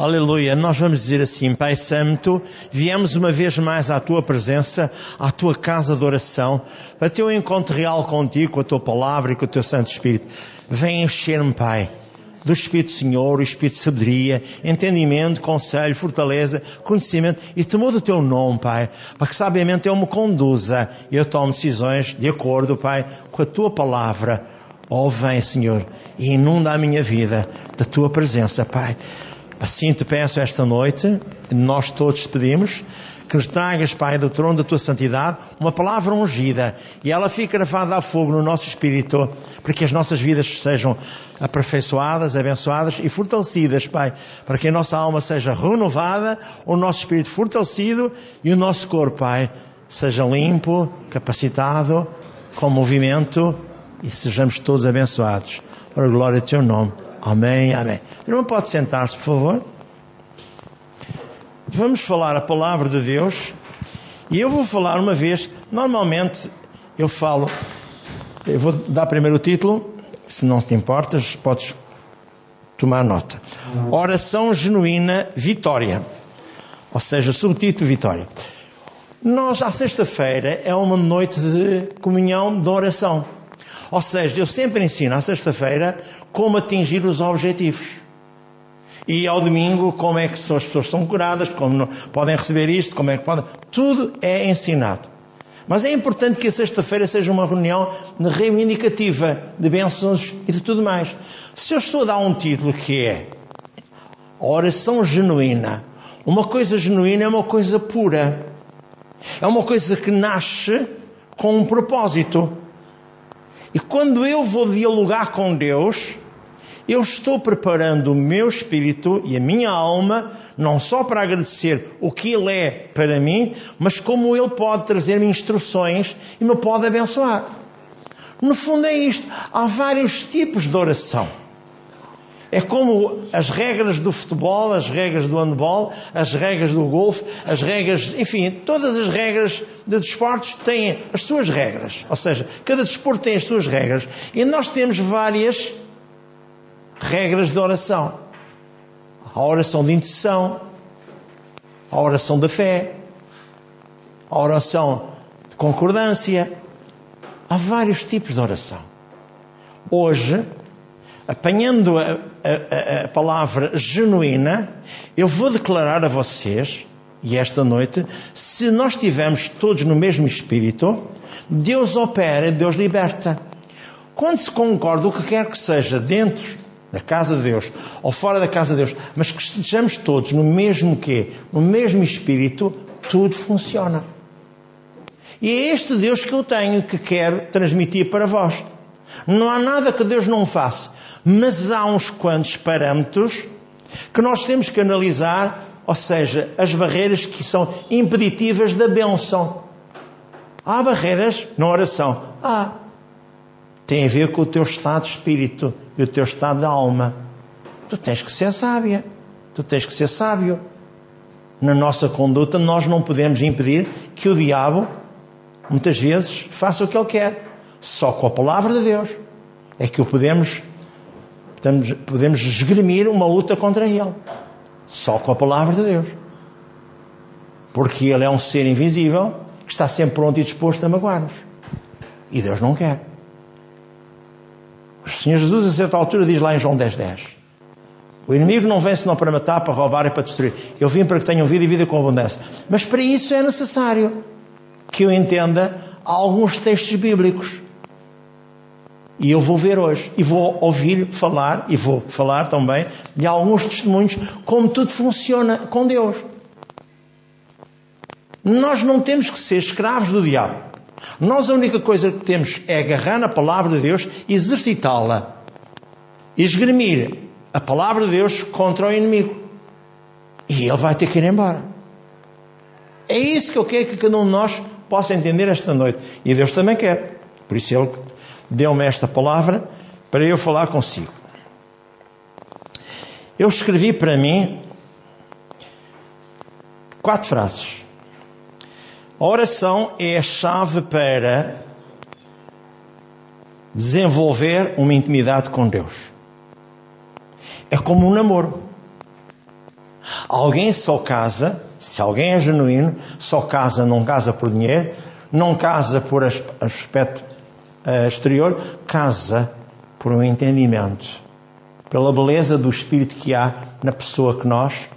Aleluia. Nós vamos dizer assim, Pai Santo, viemos uma vez mais à tua presença, à tua casa de oração, para ter um encontro real contigo, com a tua palavra e com o teu Santo Espírito. Vem encher-me, Pai, do Espírito Senhor, o Espírito de sabedoria, entendimento, conselho, fortaleza, conhecimento e temor do teu nome, Pai, para que sabiamente eu me conduza e eu tome decisões de acordo, Pai, com a tua palavra. Oh, vem, Senhor, e inunda a minha vida da tua presença, Pai. Assim te peço esta noite, nós todos pedimos, que nos tragas, Pai, do trono da tua santidade, uma palavra ungida e ela fique gravada a fogo no nosso espírito, para que as nossas vidas sejam aperfeiçoadas, abençoadas e fortalecidas, Pai, para que a nossa alma seja renovada, o nosso espírito fortalecido e o nosso corpo, Pai, seja limpo, capacitado, com movimento e sejamos todos abençoados. Para a glória do teu nome. Amém, amém. Irmão pode sentar-se, por favor. Vamos falar a palavra de Deus. E eu vou falar uma vez. Normalmente eu falo. Eu vou dar primeiro o título. Se não te importas, podes tomar nota. Oração genuína vitória. Ou seja, subtítulo vitória. Nós, à sexta-feira, é uma noite de comunhão de oração. Ou seja, eu sempre ensino à sexta-feira como atingir os objetivos. E ao domingo, como é que as pessoas são curadas, como podem receber isto, como é que podem. Tudo é ensinado. Mas é importante que a sexta-feira seja uma reunião reivindicativa de bênçãos e de tudo mais. Se eu estou a dar um título que é oração genuína, uma coisa genuína é uma coisa pura. É uma coisa que nasce com um propósito. E quando eu vou dialogar com Deus, eu estou preparando o meu espírito e a minha alma, não só para agradecer o que Ele é para mim, mas como Ele pode trazer-me instruções e me pode abençoar. No fundo é isto. Há vários tipos de oração. É como as regras do futebol, as regras do handball, as regras do golfe, as regras, enfim, todas as regras de desportos têm as suas regras. Ou seja, cada desporto tem as suas regras. E nós temos várias regras de oração. A oração de intercessão, a oração da fé, a oração de concordância. Há vários tipos de oração. Hoje, apanhando a, a, a, palavra genuína, eu vou declarar a vocês, e esta noite, se nós estivermos todos no mesmo espírito, Deus opera, Deus liberta. Quando se concorda o que quer que seja dentro da casa de Deus ou fora da casa de Deus, mas que estejamos todos no mesmo quê? No mesmo espírito, tudo funciona. E é este Deus que eu tenho que quero transmitir para vós. Não há nada que Deus não faça. Mas há uns quantos parâmetros que nós temos que analisar, ou seja, as barreiras que são impeditivas da benção. Há barreiras na oração? Há. Tem a ver com o teu estado de espírito e o teu estado de alma. Tu tens que ser sábia. Tu tens que ser sábio. Na nossa conduta, nós não podemos impedir que o diabo, muitas vezes, faça o que ele quer. Só com a palavra de Deus é que o podemos podemos esgrimir uma luta contra ele. Só com a palavra de Deus. Porque ele é um ser invisível que está sempre pronto e disposto a magoar-nos. E Deus não quer. O Senhor Jesus, a certa altura, diz lá em João 10, 10. O inimigo não vem senão para matar, para roubar e para destruir. Eu vim para que tenham vida e vida com abundância. Mas para isso é necessário que eu entenda alguns textos bíblicos. E eu vou ver hoje, e vou ouvir falar, e vou falar também de alguns testemunhos, como tudo funciona com Deus. Nós não temos que ser escravos do diabo. Nós a única coisa que temos é agarrar na palavra de Deus, exercitá-la, esgrimir a palavra de Deus contra o inimigo. E ele vai ter que ir embora. É isso que eu quero que cada um de nós possa entender esta noite. E Deus também quer. Por isso ele deu-me esta palavra para eu falar consigo. Eu escrevi para mim quatro frases. A oração é a chave para desenvolver uma intimidade com Deus. É como um namoro. Alguém só casa, se alguém é genuíno, só casa, não casa por dinheiro, não casa por aspecto exterior, casa por um entendimento, pela beleza do espírito que há na pessoa que nós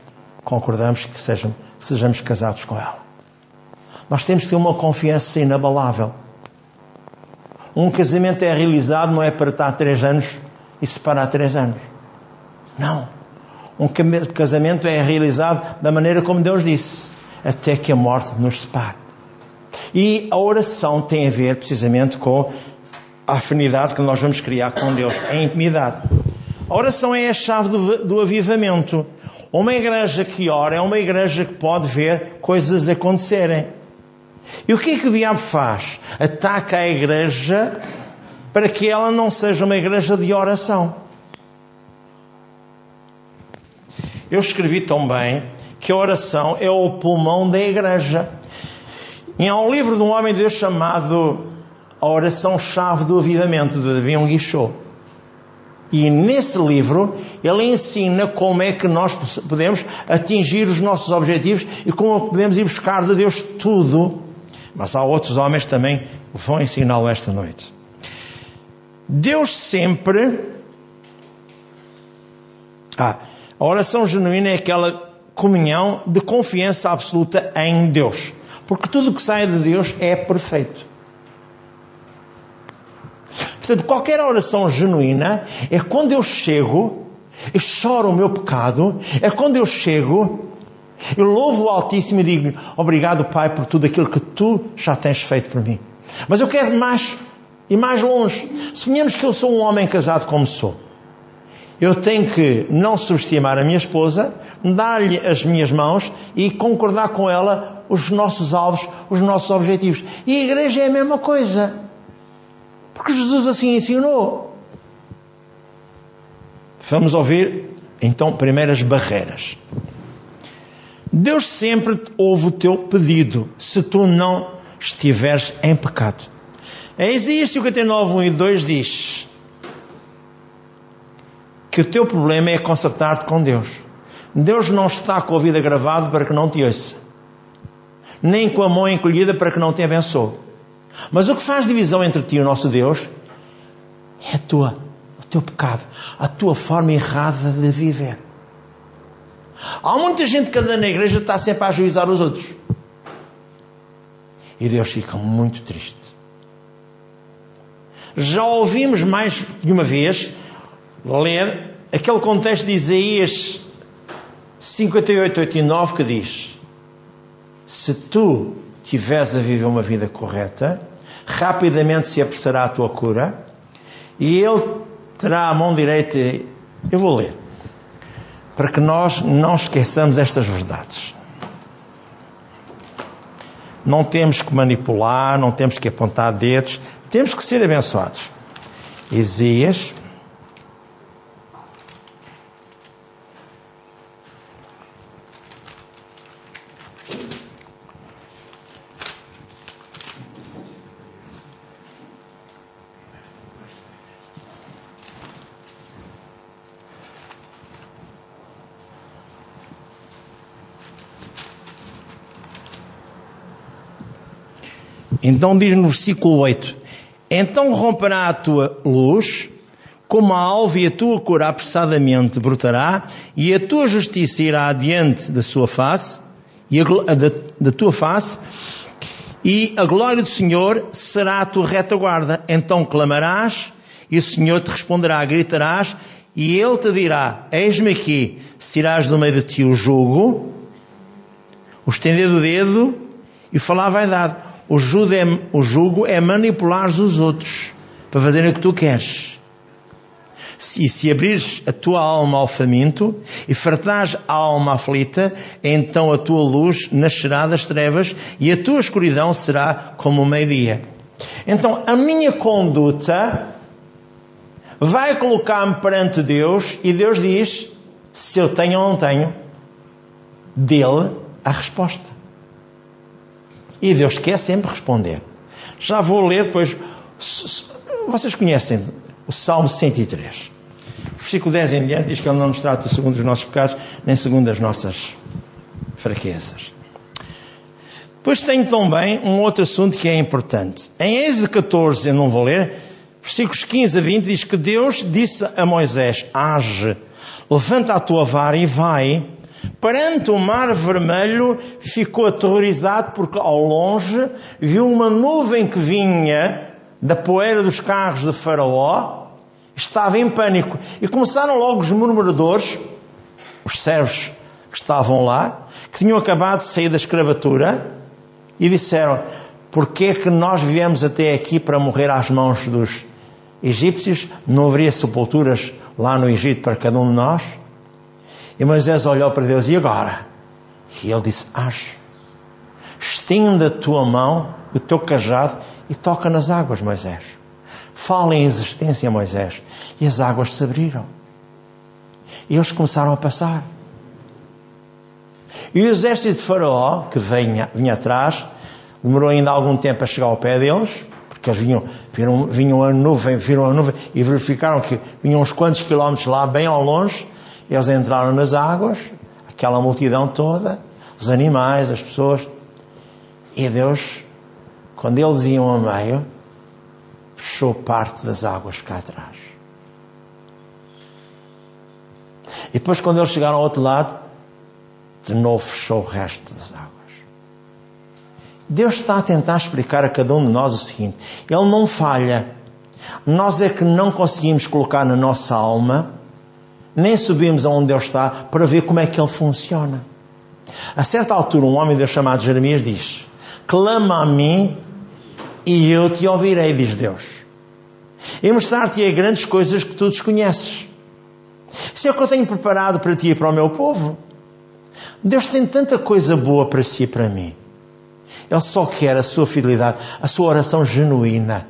concordamos que sejam, sejamos casados com ela. Nós temos que ter uma confiança inabalável. Um casamento é realizado não é para estar três anos e separar três anos. Não. Um casamento é realizado da maneira como Deus disse, até que a morte nos separe. E a oração tem a ver precisamente com a afinidade que nós vamos criar com Deus, a intimidade. A oração é a chave do, do avivamento. Uma igreja que ora é uma igreja que pode ver coisas acontecerem. E o que é que o diabo faz? Ataca a igreja para que ela não seja uma igreja de oração. Eu escrevi também que a oração é o pulmão da igreja. E há um livro de um homem de Deus chamado A Oração-Chave do Avivamento, de Davi Guichot. E nesse livro ele ensina como é que nós podemos atingir os nossos objetivos e como podemos ir buscar de Deus tudo. Mas há outros homens também que vão ensiná-lo esta noite. Deus sempre. Ah, a oração genuína é aquela comunhão de confiança absoluta em Deus. Porque tudo que sai de Deus é perfeito. Portanto, qualquer oração genuína é quando eu chego e choro o meu pecado, é quando eu chego, eu louvo o Altíssimo e digo obrigado, Pai, por tudo aquilo que tu já tens feito por mim. Mas eu quero mais e mais longe. Suponhamos que eu sou um homem casado como sou. Eu tenho que não subestimar a minha esposa, dar-lhe as minhas mãos e concordar com ela os nossos alvos, os nossos objetivos. E a igreja é a mesma coisa. Porque Jesus assim ensinou. Vamos ouvir então primeiras barreiras. Deus sempre ouve o teu pedido se tu não estiveres em pecado. Em Isaías 59, 1 e 2 diz que o teu problema é consertar-te com Deus. Deus não está com a vida gravada para que não te ouça, nem com a mão encolhida para que não te abençoe. Mas o que faz divisão entre ti e o nosso Deus é a tua, o teu pecado, a tua forma errada de viver. Há muita gente que anda na igreja está sempre a ajuizar os outros. E Deus fica muito triste. Já ouvimos mais de uma vez ler aquele contexto de Isaías 58, 8 e 9 que diz: Se tu tiveres a viver uma vida correta, rapidamente se apressará a tua cura e ele terá a mão direita. Eu vou ler, para que nós não esqueçamos estas verdades. Não temos que manipular, não temos que apontar dedos, temos que ser abençoados. Isaías Então diz no versículo 8: Então romperá a tua luz, como a alva e a tua cor apressadamente brotará, e a tua justiça irá adiante da sua face, e a, da, da tua face, e a glória do Senhor será a tua retaguarda. Então clamarás, e o Senhor te responderá, gritarás, e ele te dirá: Eis-me aqui, irás do meio de ti o jugo, o estender do dedo e falar a vaidade. O é, o jugo é manipular os outros para fazerem o que tu queres. Se, se abrires a tua alma ao faminto e fartares a alma aflita, então a tua luz nascerá das trevas e a tua escuridão será como o meio-dia. Então a minha conduta vai colocar-me perante Deus e Deus diz se eu tenho ou não tenho dele a resposta. E Deus quer sempre responder. Já vou ler depois. Vocês conhecem o Salmo 103. Versículo 10 em diante diz que Ele não nos trata segundo os nossos pecados, nem segundo as nossas fraquezas. Depois tenho também um outro assunto que é importante. Em Êxodo 14, eu não vou ler, versículos 15 a 20, diz que Deus disse a Moisés: Age, levanta a tua vara e vai. Perante o mar vermelho, ficou aterrorizado porque ao longe viu uma nuvem que vinha da poeira dos carros de Faraó, estava em pânico. E começaram logo os murmuradores, os servos que estavam lá, que tinham acabado de sair da escravatura, e disseram: Porquê é que nós viemos até aqui para morrer às mãos dos egípcios? Não haveria sepulturas lá no Egito para cada um de nós? E Moisés olhou para Deus: E agora? E ele disse: Age, estenda a tua mão, o teu cajado e toca nas águas, Moisés. Fala em existência, Moisés. E as águas se abriram. E eles começaram a passar. E o exército de Faraó, que vinha, vinha atrás, demorou ainda algum tempo a chegar ao pé deles, porque eles vinham, viram, vinham a nuvem, viram a nuvem e verificaram que vinham uns quantos quilómetros lá, bem ao longe. Eles entraram nas águas, aquela multidão toda, os animais, as pessoas. E Deus quando eles iam a meio, fechou parte das águas cá atrás. E depois, quando eles chegaram ao outro lado, de novo fechou o resto das águas. Deus está a tentar explicar a cada um de nós o seguinte: Ele não falha. Nós é que não conseguimos colocar na nossa alma, nem subimos aonde Deus está para ver como é que Ele funciona. A certa altura, um homem de Deus chamado Jeremias diz: Clama a mim e eu te ouvirei, diz Deus. E mostrar-te-ei grandes coisas que tu desconheces. Isso é o que eu tenho preparado para ti e para o meu povo. Deus tem tanta coisa boa para si e para mim. Ele só quer a sua fidelidade, a sua oração genuína.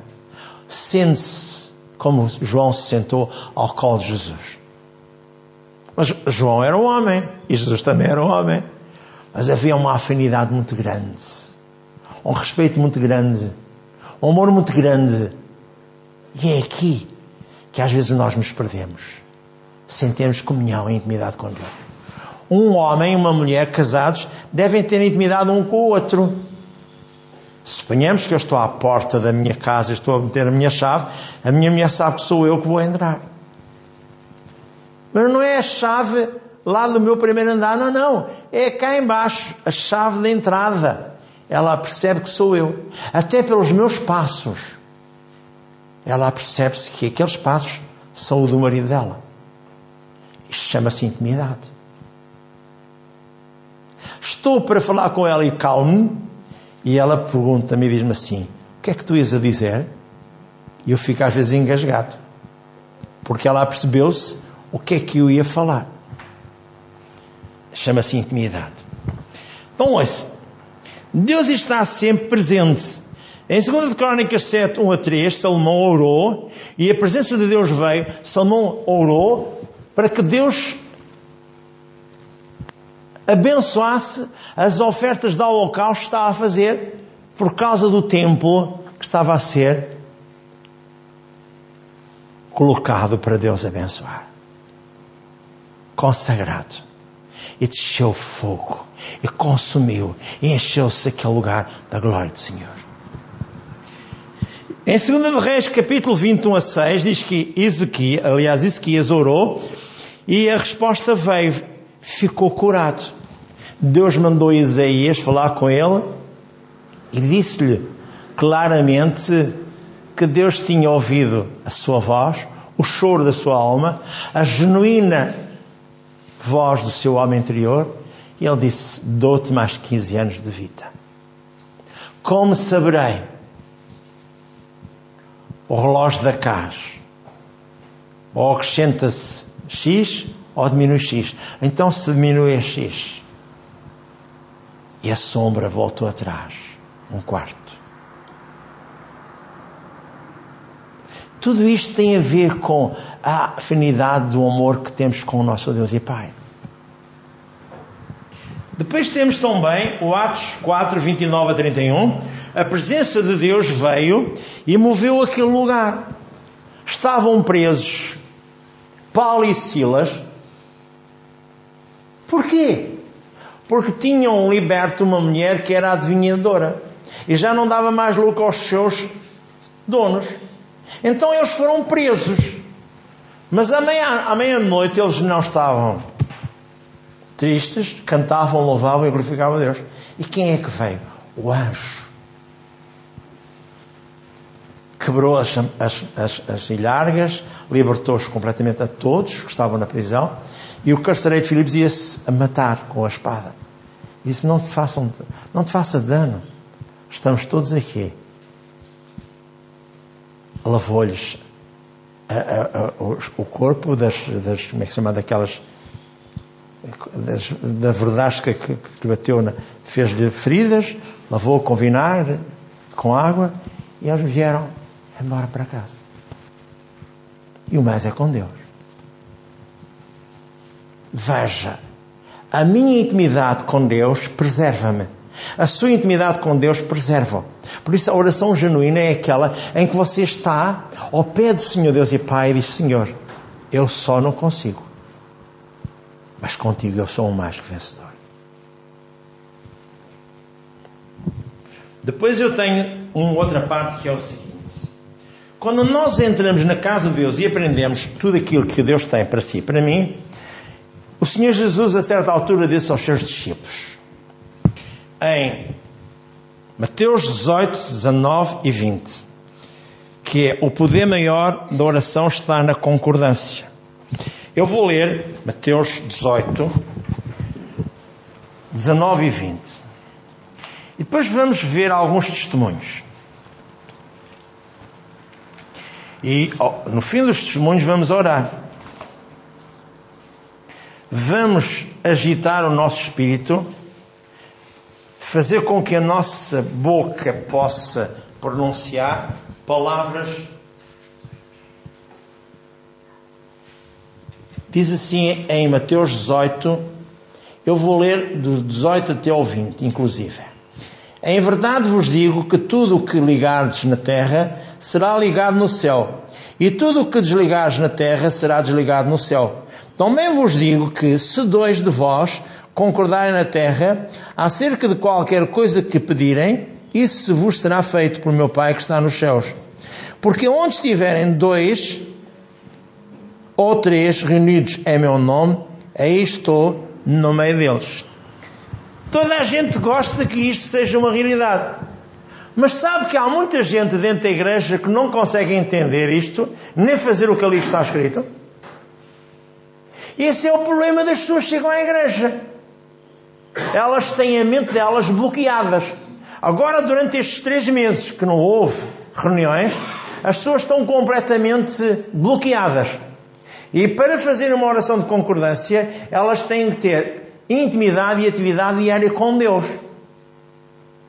Sente-se como João se sentou ao colo de Jesus. Mas João era um homem e Jesus também era um homem. Mas havia uma afinidade muito grande, um respeito muito grande um amor muito grande. E é aqui que às vezes nós nos perdemos, sem termos comunhão e intimidade com Deus. Um homem e uma mulher casados devem ter intimidade um com o outro. Suponhamos que eu estou à porta da minha casa, estou a meter a minha chave, a minha mulher sabe que sou eu que vou entrar. Mas não é a chave lá do meu primeiro andar, não, não. É cá embaixo, a chave da entrada ela percebe que sou eu. Até pelos meus passos, ela percebe-se que aqueles passos são o do marido dela. Isto chama-se intimidade. Estou para falar com ela e calmo, e ela pergunta-me e diz-me assim: O que é que tu ias a dizer? E eu fico às vezes engasgado, porque ela percebeu-se o que é que eu ia falar. Chama-se intimidade. Então, ouça, Deus está sempre presente. Em 2 Crónicas 7, 1 a 3, Salomão orou e a presença de Deus veio. Salomão orou para que Deus abençoasse as ofertas de holocausto que estava a fazer por causa do templo que estava a ser colocado para Deus abençoar. Consagrado. E desceu fogo e consumiu e encheu-se aquele lugar da glória do Senhor. Em 2 Reis, capítulo 21 a 6, diz que Ezequias, aliás, Ezequias orou e a resposta veio, ficou curado. Deus mandou Isaías falar com ele e disse-lhe claramente que Deus tinha ouvido a sua voz, o choro da sua alma, a genuína voz do seu homem interior e ele disse: Dou-te mais 15 anos de vida. Como saberei? O relógio da casa. Ou acrescenta-se X ou diminui X. Então se diminui a X. E a sombra voltou atrás. Um quarto. Tudo isto tem a ver com a afinidade do amor que temos com o nosso Deus e Pai. Depois temos também o Atos 4, 29 a 31. A presença de Deus veio e moveu aquele lugar. Estavam presos Paulo e Silas. Porquê? Porque tinham liberto uma mulher que era adivinhadora e já não dava mais lucro aos seus donos. Então eles foram presos. Mas à meia-noite eles não estavam tristes, cantavam, louvavam e glorificavam a Deus. E quem é que veio? O anjo. Quebrou as, as, as, as ilhargas, libertou-os completamente a todos que estavam na prisão, e o carcereiro de Filipos ia-se a matar com a espada. Disse: Não te, façam, não te faça dano, estamos todos aqui. Lavou-lhes o corpo das, das, como é que se chama, daquelas das, da verdasca que, que bateu, fez-lhe feridas, lavou com vinagre, com água, e eles vieram embora para casa. E o mais é com Deus. Veja, a minha intimidade com Deus preserva-me. A sua intimidade com Deus preserva. Por isso a oração genuína é aquela em que você está ao pé do Senhor Deus e Pai e diz: Senhor, eu só não consigo mas contigo eu sou um mais que vencedor. Depois eu tenho uma outra parte que é o seguinte: quando nós entramos na casa de Deus e aprendemos tudo aquilo que Deus tem para si, para mim, o Senhor Jesus, a certa altura, disse aos seus discípulos, em Mateus 18, 19 e 20, que é o poder maior da oração está na concordância. Eu vou ler Mateus 18, 19 e 20. E depois vamos ver alguns testemunhos. E no fim dos testemunhos vamos orar. Vamos agitar o nosso espírito, fazer com que a nossa boca possa pronunciar palavras Diz assim em Mateus 18, eu vou ler do 18 até ao 20, inclusive. Em verdade vos digo que tudo o que ligardes na terra será ligado no céu, e tudo o que desligares na terra será desligado no céu. Também vos digo que se dois de vós concordarem na terra acerca de qualquer coisa que pedirem, isso vos será feito por meu Pai que está nos céus. Porque onde estiverem dois ou três reunidos em meu nome, aí estou no meio deles. Toda a gente gosta que isto seja uma realidade. Mas sabe que há muita gente dentro da igreja que não consegue entender isto, nem fazer o que ali está escrito? Esse é o problema das pessoas que chegam à igreja. Elas têm a mente delas bloqueadas. Agora, durante estes três meses que não houve reuniões, as pessoas estão completamente bloqueadas. E para fazer uma oração de concordância, elas têm que ter intimidade e atividade diária com Deus.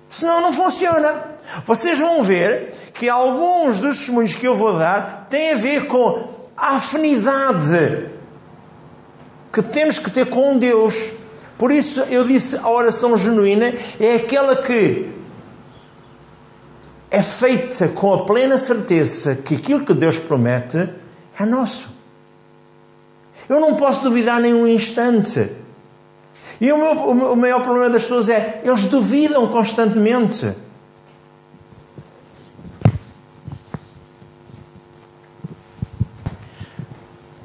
Senão não funciona. Vocês vão ver que alguns dos testemunhos que eu vou dar têm a ver com a afinidade que temos que ter com Deus. Por isso eu disse a oração genuína é aquela que é feita com a plena certeza que aquilo que Deus promete é nosso. Eu não posso duvidar nem um instante. E o, meu, o maior problema das pessoas é, eles duvidam constantemente.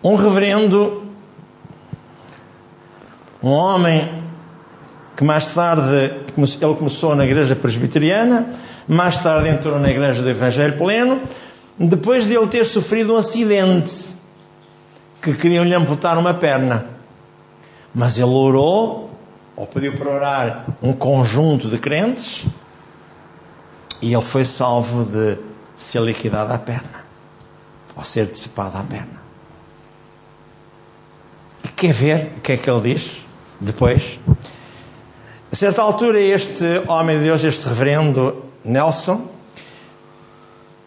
Um reverendo, um homem que mais tarde ele começou na igreja presbiteriana, mais tarde entrou na igreja do Evangelho Pleno, depois de ele ter sofrido um acidente que queriam lhe amputar uma perna. Mas ele orou, ou pediu para orar um conjunto de crentes, e ele foi salvo de ser liquidado à perna, ou ser dissipado à perna. E quer ver o que é que ele diz depois? A certa altura, este homem de Deus, este reverendo Nelson,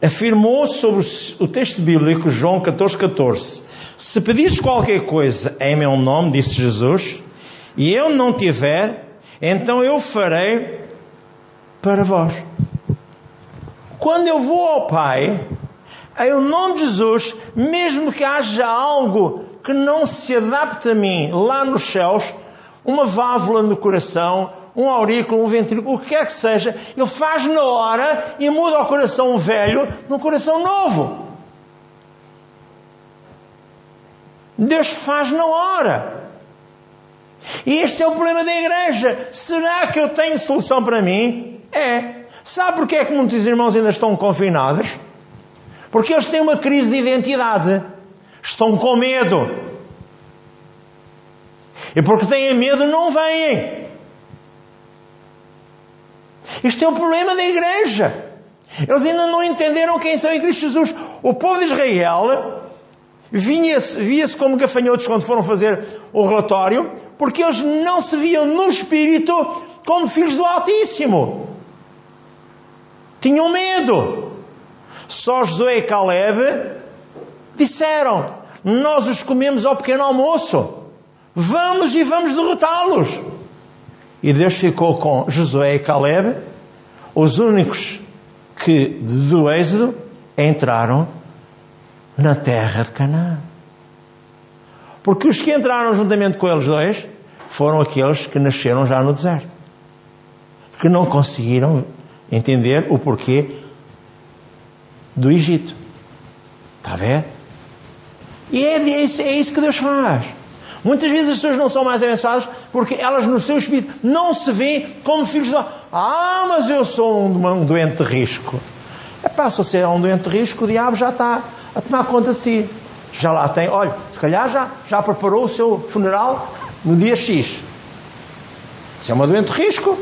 afirmou sobre o texto bíblico, João 14, 14, se pedires qualquer coisa em meu nome, disse Jesus, e eu não tiver, então eu farei para vós. Quando eu vou ao Pai, em nome de Jesus, mesmo que haja algo que não se adapte a mim lá nos céus, uma válvula no coração, um aurículo, um ventrículo, o que quer que seja, ele faz na hora e muda o coração velho num coração novo. Deus faz na hora. E este é o problema da igreja. Será que eu tenho solução para mim? É. Sabe porquê é que muitos irmãos ainda estão confinados? Porque eles têm uma crise de identidade. Estão com medo. E porque têm medo, não vêm. Este é o problema da igreja. Eles ainda não entenderam quem são em Cristo Jesus. O povo de Israel via-se como gafanhotos quando foram fazer o relatório, porque eles não se viam no espírito como filhos do Altíssimo. Tinham medo. Só Josué e Caleb disseram: Nós os comemos ao pequeno almoço. Vamos e vamos derrotá-los. E Deus ficou com Josué e Caleb, os únicos que do Êxodo entraram na terra de Canaã. Porque os que entraram juntamente com eles dois foram aqueles que nasceram já no deserto. Que não conseguiram entender o porquê do Egito. Está a ver? E é, é, é isso que Deus faz. Muitas vezes as pessoas não são mais abençoadas porque elas no seu espírito não se veem como filhos de Ah, mas eu sou um, doente de risco. É passa a ser um doente de risco, o diabo já está a tomar conta de si. Já lá tem, olha, se calhar já, já preparou o seu funeral no dia X. Se é uma doente de risco,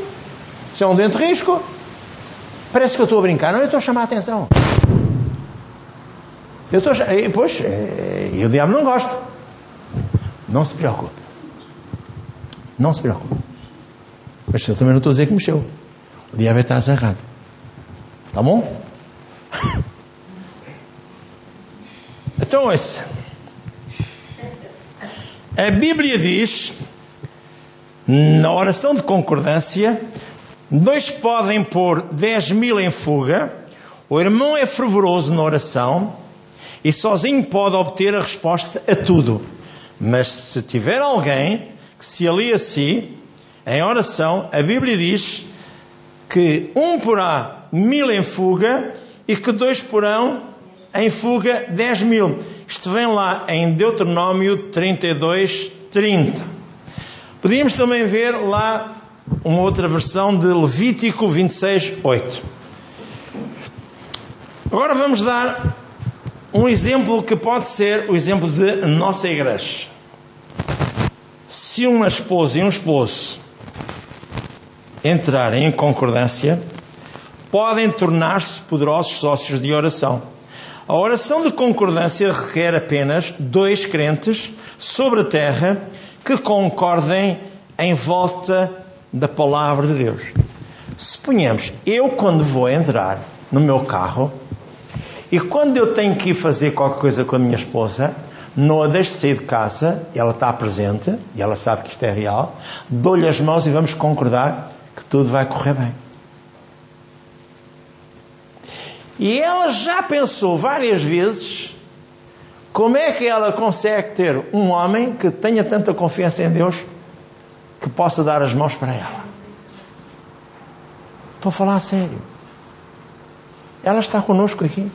se é um doente de risco, parece que eu estou a brincar. Não, eu estou a chamar a atenção. Eu estou a... Pois, e o diabo não gosta. Não se preocupe. Não se preocupe. Mas eu também não estou a dizer que mexeu. O diabo está azarrado. Tá bom? Então, ouça. A Bíblia diz, na oração de concordância, dois podem pôr dez mil em fuga, o irmão é fervoroso na oração e sozinho pode obter a resposta a tudo. Mas se tiver alguém que se alia a si, em oração, a Bíblia diz que um porá mil em fuga e que dois porão em fuga 10 mil. Isto vem lá em Deuteronômio 32, 30. Podíamos também ver lá uma outra versão de Levítico 26, 8. Agora vamos dar um exemplo que pode ser o exemplo de nossa igreja. Se uma esposa e um esposo entrarem em concordância, podem tornar-se poderosos sócios de oração. A oração de concordância requer apenas dois crentes sobre a terra que concordem em volta da palavra de Deus. Suponhamos, eu quando vou entrar no meu carro e quando eu tenho que ir fazer qualquer coisa com a minha esposa, não a deixo sair de casa, ela está presente e ela sabe que isto é real, dou-lhe as mãos e vamos concordar que tudo vai correr bem. E ela já pensou várias vezes como é que ela consegue ter um homem que tenha tanta confiança em Deus que possa dar as mãos para ela. Estou a falar a sério. Ela está conosco aqui.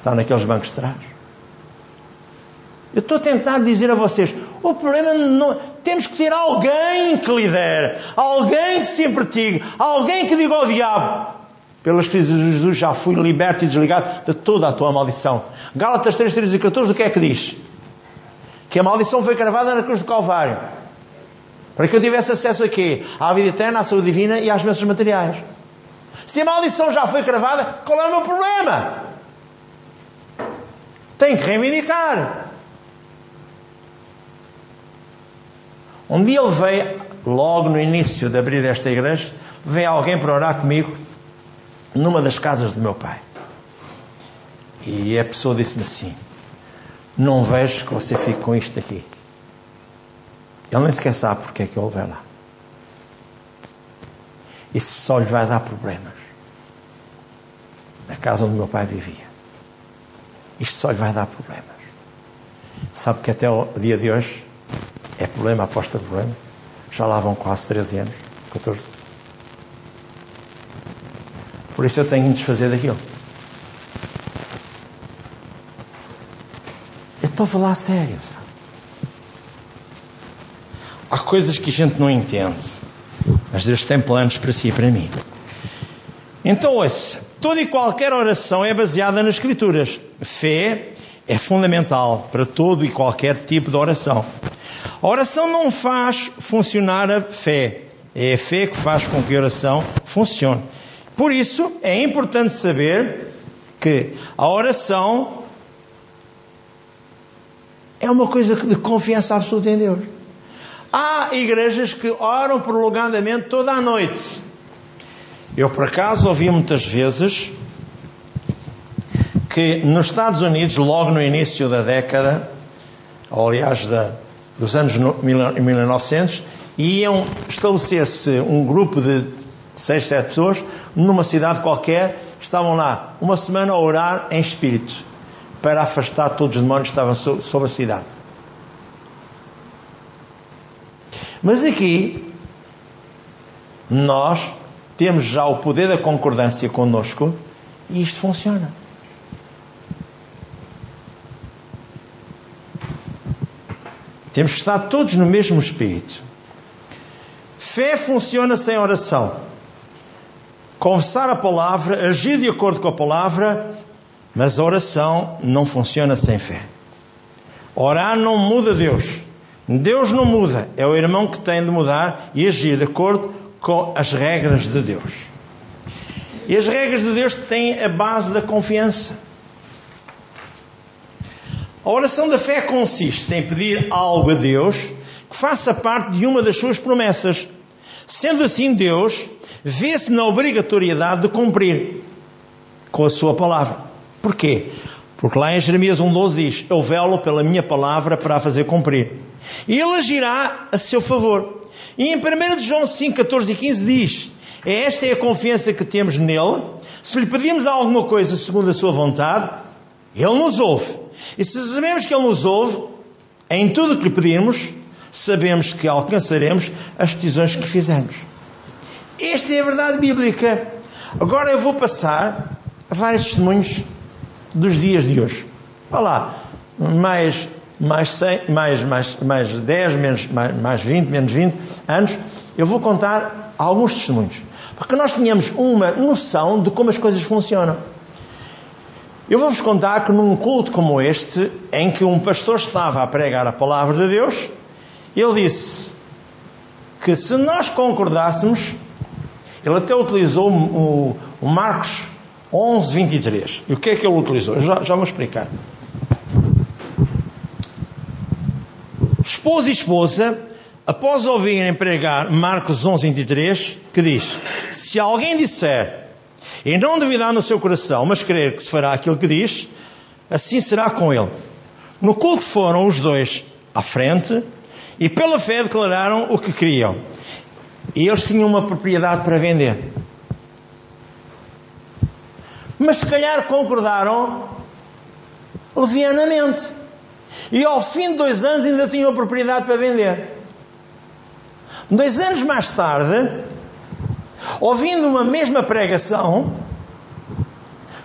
Está naqueles bancos de trás. Eu estou a tentar dizer a vocês: o problema não. Temos que ter alguém que lidere, alguém que se empretigue, alguém que diga ao diabo: pelas feridas de Jesus já fui liberto e desligado de toda a tua maldição. Gálatas 3, 13 e 14, o que é que diz? Que a maldição foi cravada na cruz do Calvário. Para que eu tivesse acesso a quê? À vida eterna, à saúde divina e às bênçãos materiais. Se a maldição já foi cravada, qual é o meu problema? Tenho que reivindicar. Um dia ele veio, logo no início de abrir esta igreja, veio alguém para orar comigo numa das casas do meu pai. E a pessoa disse-me assim: Não vejo que você fique com isto aqui. Ele nem sequer sabe porque é que eu vou lá. Isso só lhe vai dar problemas. Na casa onde meu pai vivia. Isto só lhe vai dar problemas. Sabe que até o dia de hoje é problema após problema. Já lá vão quase 13 anos, 14. Por isso eu tenho que me desfazer daquilo. Eu estou a falar a sério, sabe? Há coisas que a gente não entende, mas Deus tem planos para si e para mim. Então, ouça, toda e qualquer oração é baseada nas Escrituras. Fé é fundamental para todo e qualquer tipo de oração. A oração não faz funcionar a fé, é a fé que faz com que a oração funcione. Por isso, é importante saber que a oração é uma coisa de confiança absoluta em Deus. Há igrejas que oram prolongadamente toda a noite. Eu, por acaso, ouvi muitas vezes que nos Estados Unidos, logo no início da década, ou aliás da, dos anos 1900, iam estabelecer-se um grupo de seis, sete pessoas numa cidade qualquer, estavam lá uma semana a orar em espírito para afastar todos os demónios que estavam sobre a cidade. Mas aqui nós temos já o poder da concordância conosco e isto funciona. Temos que estar todos no mesmo espírito. Fé funciona sem oração. Confessar a palavra, agir de acordo com a palavra, mas a oração não funciona sem fé. Orar não muda Deus. Deus não muda. É o irmão que tem de mudar e agir de acordo com as regras de Deus. E as regras de Deus têm a base da confiança. A oração da fé consiste em pedir algo a Deus que faça parte de uma das suas promessas. Sendo assim, Deus vê-se na obrigatoriedade de cumprir com a sua palavra. Porquê? Porque lá em Jeremias 1,12 diz: Eu velo pela minha palavra para a fazer cumprir. E ele agirá a seu favor. E em 1 João 5, 14 e 15 diz: é Esta é a confiança que temos nele. Se lhe pedimos alguma coisa segundo a sua vontade, ele nos ouve. E se sabemos que ele nos ouve, em tudo o que lhe pedimos, sabemos que alcançaremos as decisões que fizermos. Esta é a verdade bíblica. Agora eu vou passar a vários testemunhos dos dias de hoje. Vá lá, mais mais, 100, mais, mais, mais 10, menos, mais, mais 20, menos 20 anos, eu vou contar alguns testemunhos. Para que nós tenhamos uma noção de como as coisas funcionam. Eu vou-vos contar que num culto como este, em que um pastor estava a pregar a palavra de Deus, ele disse que se nós concordássemos, ele até utilizou o, o Marcos 11, 23. E o que é que ele utilizou? Eu já, já vou explicar. Esposo e esposa, após ouvirem pregar Marcos 11, 23, que diz: Se alguém disser e não duvidar no seu coração, mas crer que se fará aquilo que diz, assim será com ele. No culto foram os dois à frente e pela fé declararam o que queriam. E eles tinham uma propriedade para vender. Mas se calhar concordaram levianamente. E ao fim de dois anos ainda tinham a propriedade para vender. Dois anos mais tarde, ouvindo uma mesma pregação,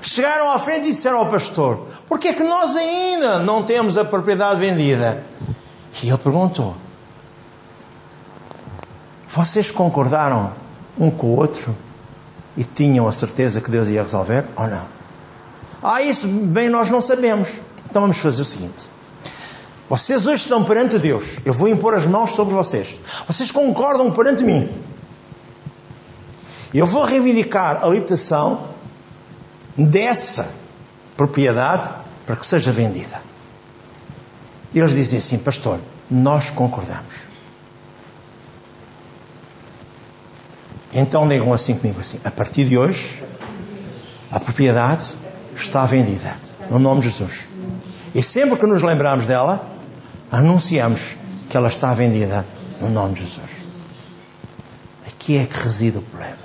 chegaram à frente e disseram ao pastor: Porquê é que nós ainda não temos a propriedade vendida? E ele perguntou: Vocês concordaram um com o outro e tinham a certeza que Deus ia resolver ou não? Ah, isso bem nós não sabemos. Então vamos fazer o seguinte: vocês hoje estão perante Deus. Eu vou impor as mãos sobre vocês. Vocês concordam perante mim. Eu vou reivindicar a libertação dessa propriedade para que seja vendida. E eles dizem assim, pastor, nós concordamos. Então digam assim comigo assim, a partir de hoje, a propriedade está vendida. No nome de Jesus. E sempre que nos lembrarmos dela, anunciamos que ela está vendida no nome de Jesus. Aqui é que reside o problema.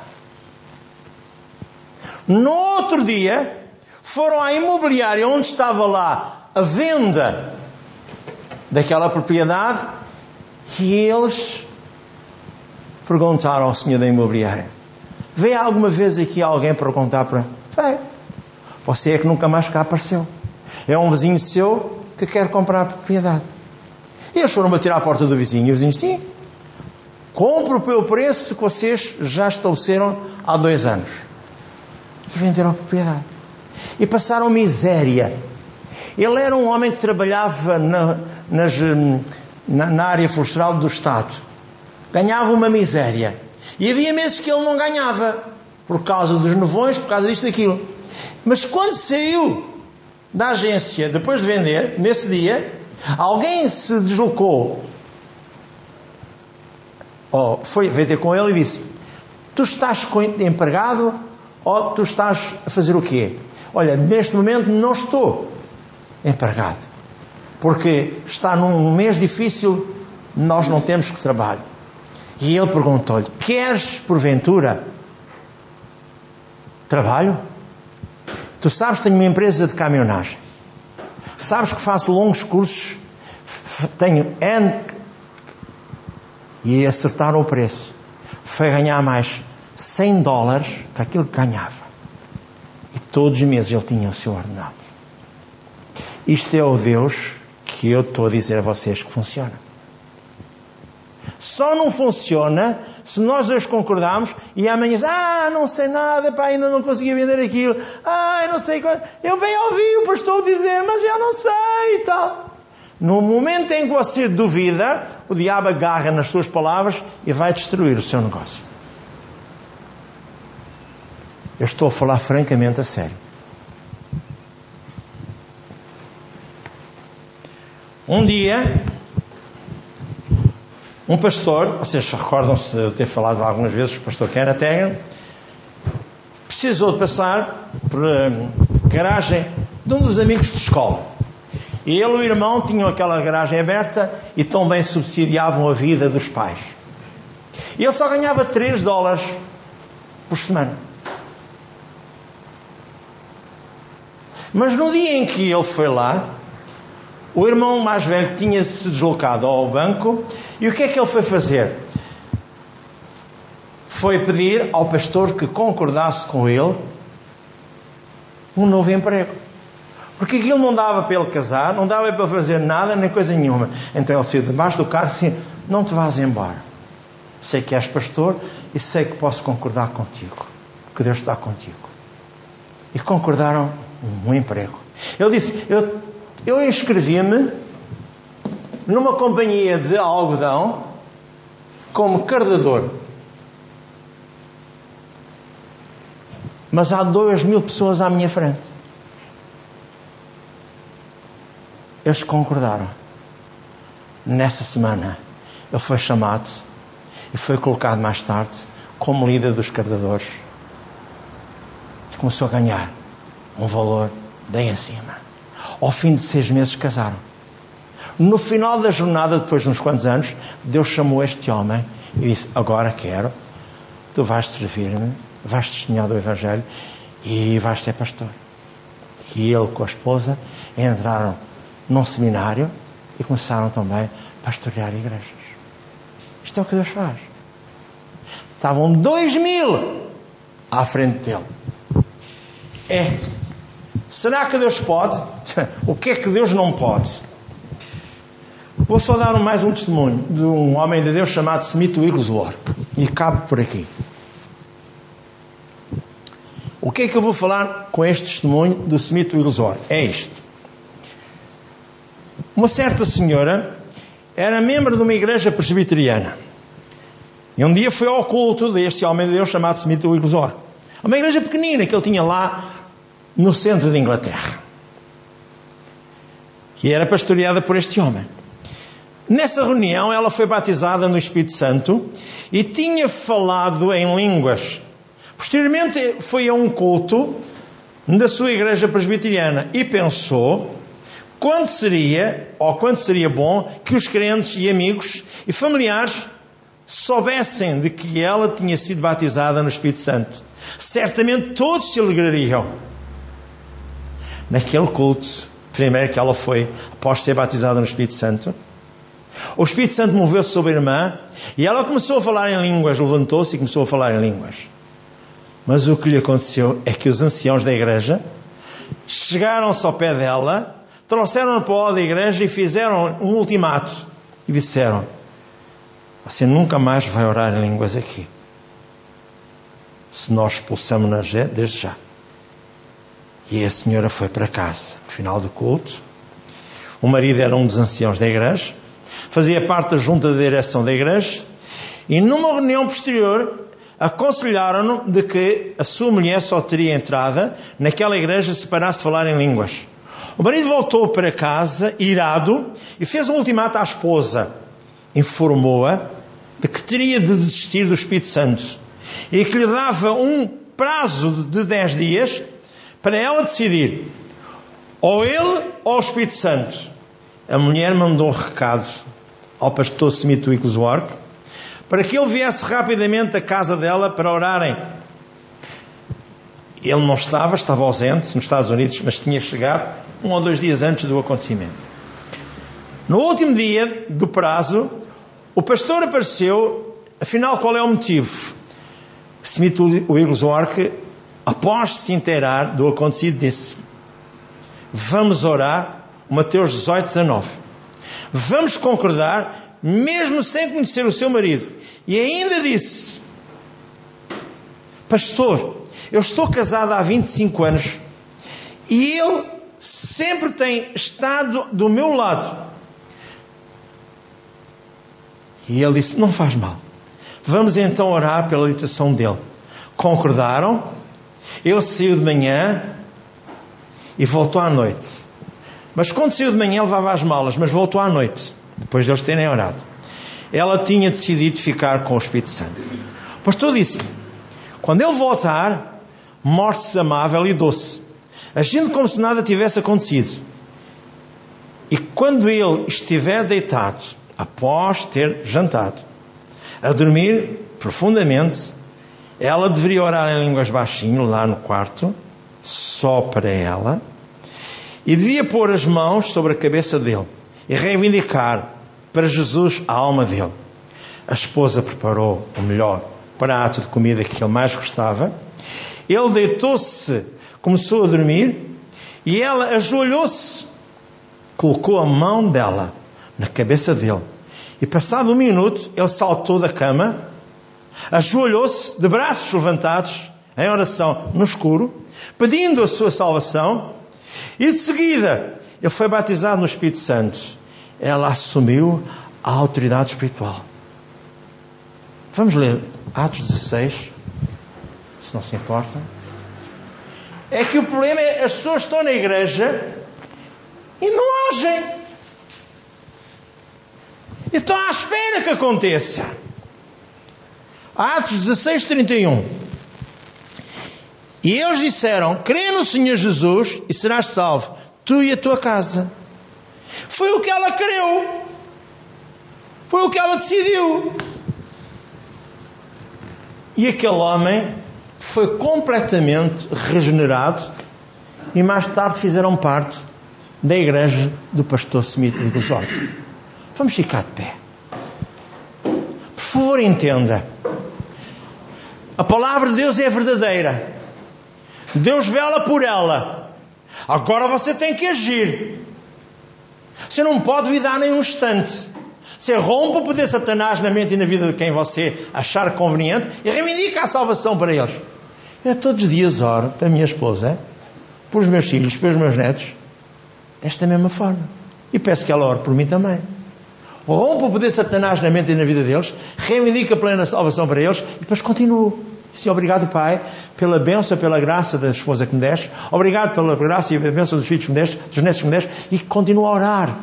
No outro dia, foram à imobiliária onde estava lá a venda daquela propriedade e eles perguntaram ao senhor da imobiliária: Veio alguma vez aqui alguém perguntar para. Veio. Você é que nunca mais cá apareceu. É um vizinho seu que quer comprar a propriedade. E eles foram bater à porta do vizinho. E o vizinho, sim, compro pelo preço que vocês já estabeleceram há dois anos. E venderam a propriedade. E passaram miséria. Ele era um homem que trabalhava na, nas, na, na área florestal do Estado. Ganhava uma miséria. E havia meses que ele não ganhava. Por causa dos nevões, por causa disto e daquilo. Mas quando saiu da agência, depois de vender, nesse dia, alguém se deslocou. Oh, foi ter com ele e disse: Tu estás empregado ou tu estás a fazer o quê? Olha, neste momento não estou empregado. Porque está num mês difícil, nós não temos que trabalho. E ele perguntou-lhe: Queres, porventura, trabalho? Tu sabes tenho uma empresa de caminhonagem. Sabes que faço longos cursos. Tenho N. E acertaram o preço. Foi ganhar mais 100 dólares que aquilo que ganhava. E todos os meses ele tinha o seu ordenado. Isto é o Deus que eu estou a dizer a vocês que funciona. Só não funciona se nós dois concordarmos e amanhã diz, ah, não sei nada, pá, ainda não consegui vender aquilo, ah, não sei quanto. Eu bem ouvi o pastor dizer, mas já não sei e tal. No momento em que você duvida, o diabo agarra nas suas palavras e vai destruir o seu negócio. Eu estou a falar francamente a sério. Um dia, um pastor, vocês recordam-se de ter falado algumas vezes, o pastor Kenneth Hagen, precisou de passar por a garagem de um dos amigos de escola. E ele e o irmão tinham aquela garagem aberta e tão bem subsidiavam a vida dos pais. E ele só ganhava 3 dólares por semana. Mas no dia em que ele foi lá, o irmão mais velho tinha-se deslocado ao banco e o que é que ele foi fazer? Foi pedir ao pastor que concordasse com ele um novo emprego. Porque aquilo não dava para ele casar, não dava para fazer nada, nem coisa nenhuma. Então ele saiu debaixo do carro e disse: Não te vás embora. Sei que és pastor e sei que posso concordar contigo. Que Deus está contigo. E concordaram um emprego. Ele disse: Eu eu inscrevi-me numa companhia de algodão como cardador. Mas há dois mil pessoas à minha frente. Eles concordaram. Nessa semana, ele foi chamado e foi colocado mais tarde como líder dos cardadores. E começou a ganhar um valor bem acima. Ao fim de seis meses casaram. No final da jornada, depois de uns quantos anos, Deus chamou este homem e disse: Agora quero, tu vais servir-me, vais testemunhar do Evangelho e vais ser pastor. E ele com a esposa entraram num seminário e começaram também a pastorear igrejas. Isto é o que Deus faz. Estavam dois mil à frente dele. É Será que Deus pode? o que é que Deus não pode? Vou só dar mais um testemunho de um homem de Deus chamado Smith Wigglesworth. E acabo por aqui. O que é que eu vou falar com este testemunho do Smith Wigglesworth? É isto. Uma certa senhora era membro de uma igreja presbiteriana. E um dia foi ao culto deste homem de Deus chamado Smith Wigglesworth. Uma igreja pequenina que ele tinha lá no centro de Inglaterra. Que era pastoreada por este homem. Nessa reunião, ela foi batizada no Espírito Santo e tinha falado em línguas. Posteriormente, foi a um culto da sua igreja presbiteriana e pensou quando seria, ou quando seria bom, que os crentes e amigos e familiares soubessem de que ela tinha sido batizada no Espírito Santo. Certamente todos se alegrariam. Naquele culto, Primeiro que ela foi, após ser batizada no Espírito Santo, o Espírito Santo moveu-se sobre a irmã e ela começou a falar em línguas, levantou-se e começou a falar em línguas. Mas o que lhe aconteceu é que os anciãos da igreja chegaram-se ao pé dela, trouxeram-na para o da igreja e fizeram um ultimato e disseram: Você nunca mais vai orar em línguas aqui. Se nós expulsamos-na desde já. E a senhora foi para casa, no final do culto. O marido era um dos anciãos da igreja, fazia parte da junta de direção da igreja, e numa reunião posterior aconselharam-no de que a sua mulher só teria entrada naquela igreja se parasse de falar em línguas. O marido voltou para casa, irado, e fez um ultimato à esposa. Informou-a de que teria de desistir do Espírito Santo e que lhe dava um prazo de 10 dias para ela decidir ou ele ou o Espírito Santo. A mulher mandou um recado ao pastor Smith Wigglesworth para que ele viesse rapidamente à casa dela para orarem. Ele não estava, estava ausente nos Estados Unidos, mas tinha chegado um ou dois dias antes do acontecimento. No último dia do prazo, o pastor apareceu, afinal, qual é o motivo? Smith Wigglesworth após se inteirar do acontecido, disse: Vamos orar, Mateus 18, 19. Vamos concordar, mesmo sem conhecer o seu marido. E ainda disse: Pastor, eu estou casada há 25 anos e ele sempre tem estado do meu lado. E ele disse: Não faz mal. Vamos então orar pela libertação dele. Concordaram? Ele saiu de manhã e voltou à noite. Mas quando saiu de manhã levava as malas, mas voltou à noite, depois de eles terem orado. Ela tinha decidido ficar com o Espírito Santo. O pastor disse: quando ele voltar, morte-se amável e doce, agindo como se nada tivesse acontecido. E quando ele estiver deitado, após ter jantado, a dormir profundamente, ela deveria orar em línguas baixinho, lá no quarto, só para ela, e devia pôr as mãos sobre a cabeça dele e reivindicar para Jesus a alma dele. A esposa preparou o melhor prato de comida que ele mais gostava. Ele deitou-se, começou a dormir e ela ajoelhou-se, colocou a mão dela na cabeça dele. E passado um minuto, ele saltou da cama ajoelhou-se de braços levantados em oração no escuro, pedindo a sua salvação, e de seguida ele foi batizado no Espírito Santo. Ela assumiu a autoridade espiritual. Vamos ler Atos 16, se não se importa. É que o problema é as pessoas estão na igreja e não agem. E estão à espera que aconteça. Atos 16, 31. E eles disseram: crê no Senhor Jesus e serás salvo, tu e a tua casa. Foi o que ela creu. Foi o que ela decidiu. E aquele homem foi completamente regenerado e mais tarde fizeram parte da igreja do pastor Smith Wigglesworth. Vamos ficar de pé. Por favor, entenda. A palavra de Deus é verdadeira. Deus vela por ela. Agora você tem que agir. Você não pode vidar nem um instante. Você rompe o poder de Satanás na mente e na vida de quem você achar conveniente e reivindica a salvação para eles. Eu todos os dias oro para a minha esposa, por os meus filhos, pelos meus netos, desta mesma forma. E peço que ela ore por mim também. Rompe o poder de Satanás na mente e na vida deles, reivindica a plena salvação para eles e depois continuo. Sim, obrigado, Pai, pela bênção, pela graça da esposa que me deste. Obrigado pela graça e a bênção dos filhos que me deste, dos netos que me deste. E continuo a orar.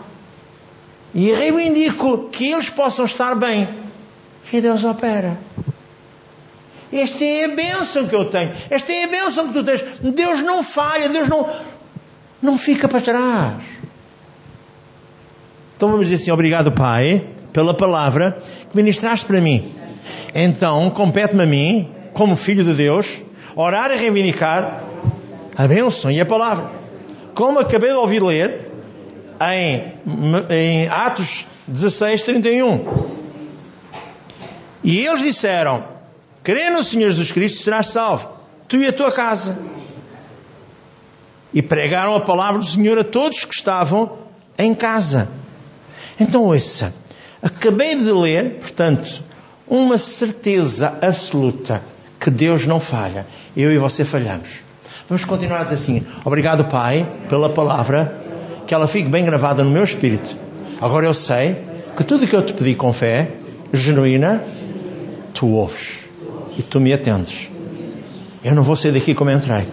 E reivindico que eles possam estar bem. E Deus opera. Esta é a bênção que eu tenho. Esta é a bênção que tu tens. Deus não falha. Deus não, não fica para trás. Então vamos dizer assim: obrigado, Pai, pela palavra que ministraste para mim. Então, compete-me a mim como filho de Deus, orar e reivindicar a bênção e a palavra. como acabei de ouvir ler em, em Atos 16, 31. E eles disseram: Crê no Senhor Jesus Cristo, serás salvo, tu e a tua casa. E pregaram a palavra do Senhor a todos que estavam em casa. Então, ouça, acabei de ler, portanto, uma certeza absoluta que Deus não falha. Eu e você falhamos. Vamos continuar a dizer assim: Obrigado, Pai, pela palavra, que ela fique bem gravada no meu espírito. Agora eu sei que tudo o que eu te pedi com fé, genuína, tu ouves e tu me atendes. Eu não vou sair daqui como entrei,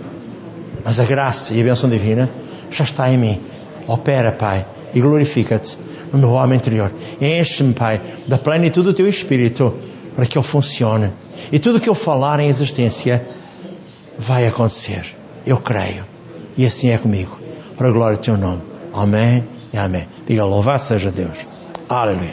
mas a graça e a bênção divina já está em mim. Opera, Pai, e glorifica-te no meu homem interior. Enche-me, Pai, da plenitude do teu espírito para que ele funcione. E tudo que eu falar em existência vai acontecer. Eu creio. E assim é comigo. Para a glória do teu nome. Amém e amém. Diga louvado seja Deus. Aleluia.